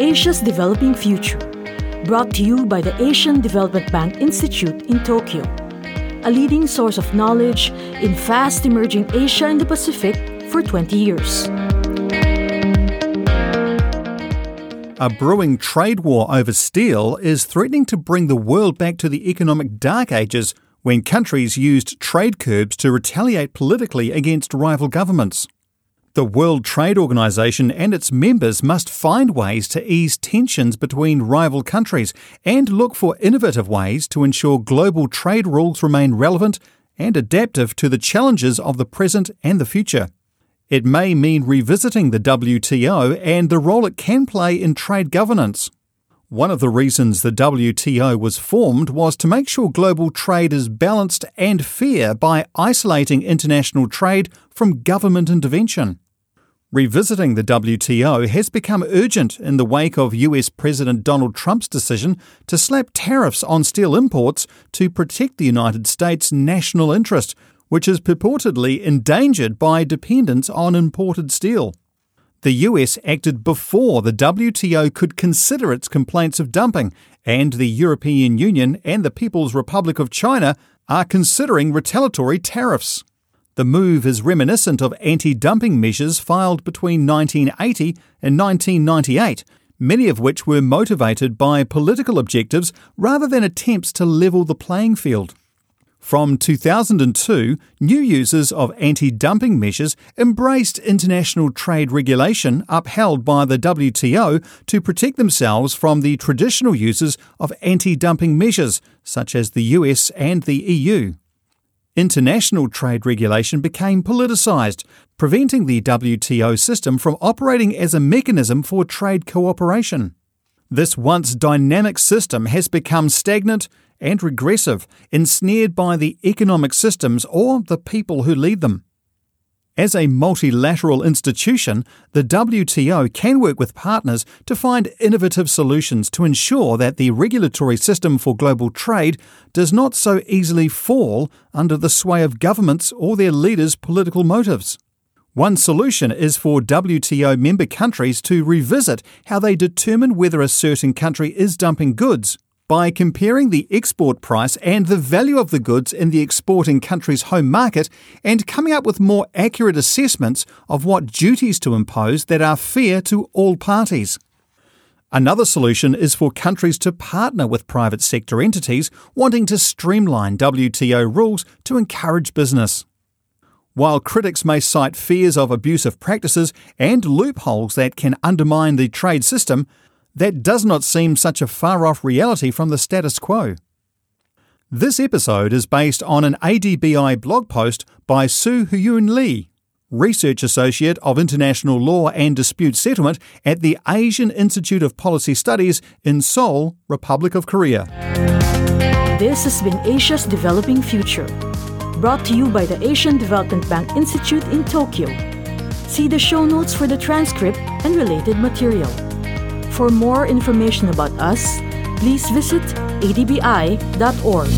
Asia's Developing Future, brought to you by the Asian Development Bank Institute in Tokyo, a leading source of knowledge in fast emerging Asia and the Pacific for 20 years. A brewing trade war over steel is threatening to bring the world back to the economic dark ages when countries used trade curbs to retaliate politically against rival governments. The World Trade Organization and its members must find ways to ease tensions between rival countries and look for innovative ways to ensure global trade rules remain relevant and adaptive to the challenges of the present and the future. It may mean revisiting the WTO and the role it can play in trade governance. One of the reasons the WTO was formed was to make sure global trade is balanced and fair by isolating international trade from government intervention. Revisiting the WTO has become urgent in the wake of US President Donald Trump's decision to slap tariffs on steel imports to protect the United States' national interest, which is purportedly endangered by dependence on imported steel. The US acted before the WTO could consider its complaints of dumping, and the European Union and the People's Republic of China are considering retaliatory tariffs. The move is reminiscent of anti dumping measures filed between 1980 and 1998, many of which were motivated by political objectives rather than attempts to level the playing field. From 2002, new users of anti dumping measures embraced international trade regulation upheld by the WTO to protect themselves from the traditional uses of anti dumping measures, such as the US and the EU international trade regulation became politicised, preventing the WTO system from operating as a mechanism for trade cooperation. This once dynamic system has become stagnant and regressive, ensnared by the economic systems or the people who lead them. As a multilateral institution, the WTO can work with partners to find innovative solutions to ensure that the regulatory system for global trade does not so easily fall under the sway of governments or their leaders' political motives. One solution is for WTO member countries to revisit how they determine whether a certain country is dumping goods by comparing the export price and the value of the goods in the exporting country's home market and coming up with more accurate assessments of what duties to impose that are fair to all parties. Another solution is for countries to partner with private sector entities wanting to streamline WTO rules to encourage business. While critics may cite fears of abusive practices and loopholes that can undermine the trade system, that does not seem such a far off reality from the status quo. This episode is based on an ADBI blog post by Soo Hyun Lee, Research Associate of International Law and Dispute Settlement at the Asian Institute of Policy Studies in Seoul, Republic of Korea. This has been Asia's Developing Future, brought to you by the Asian Development Bank Institute in Tokyo. See the show notes for the transcript and related material. For more information about us, please visit adbi.org.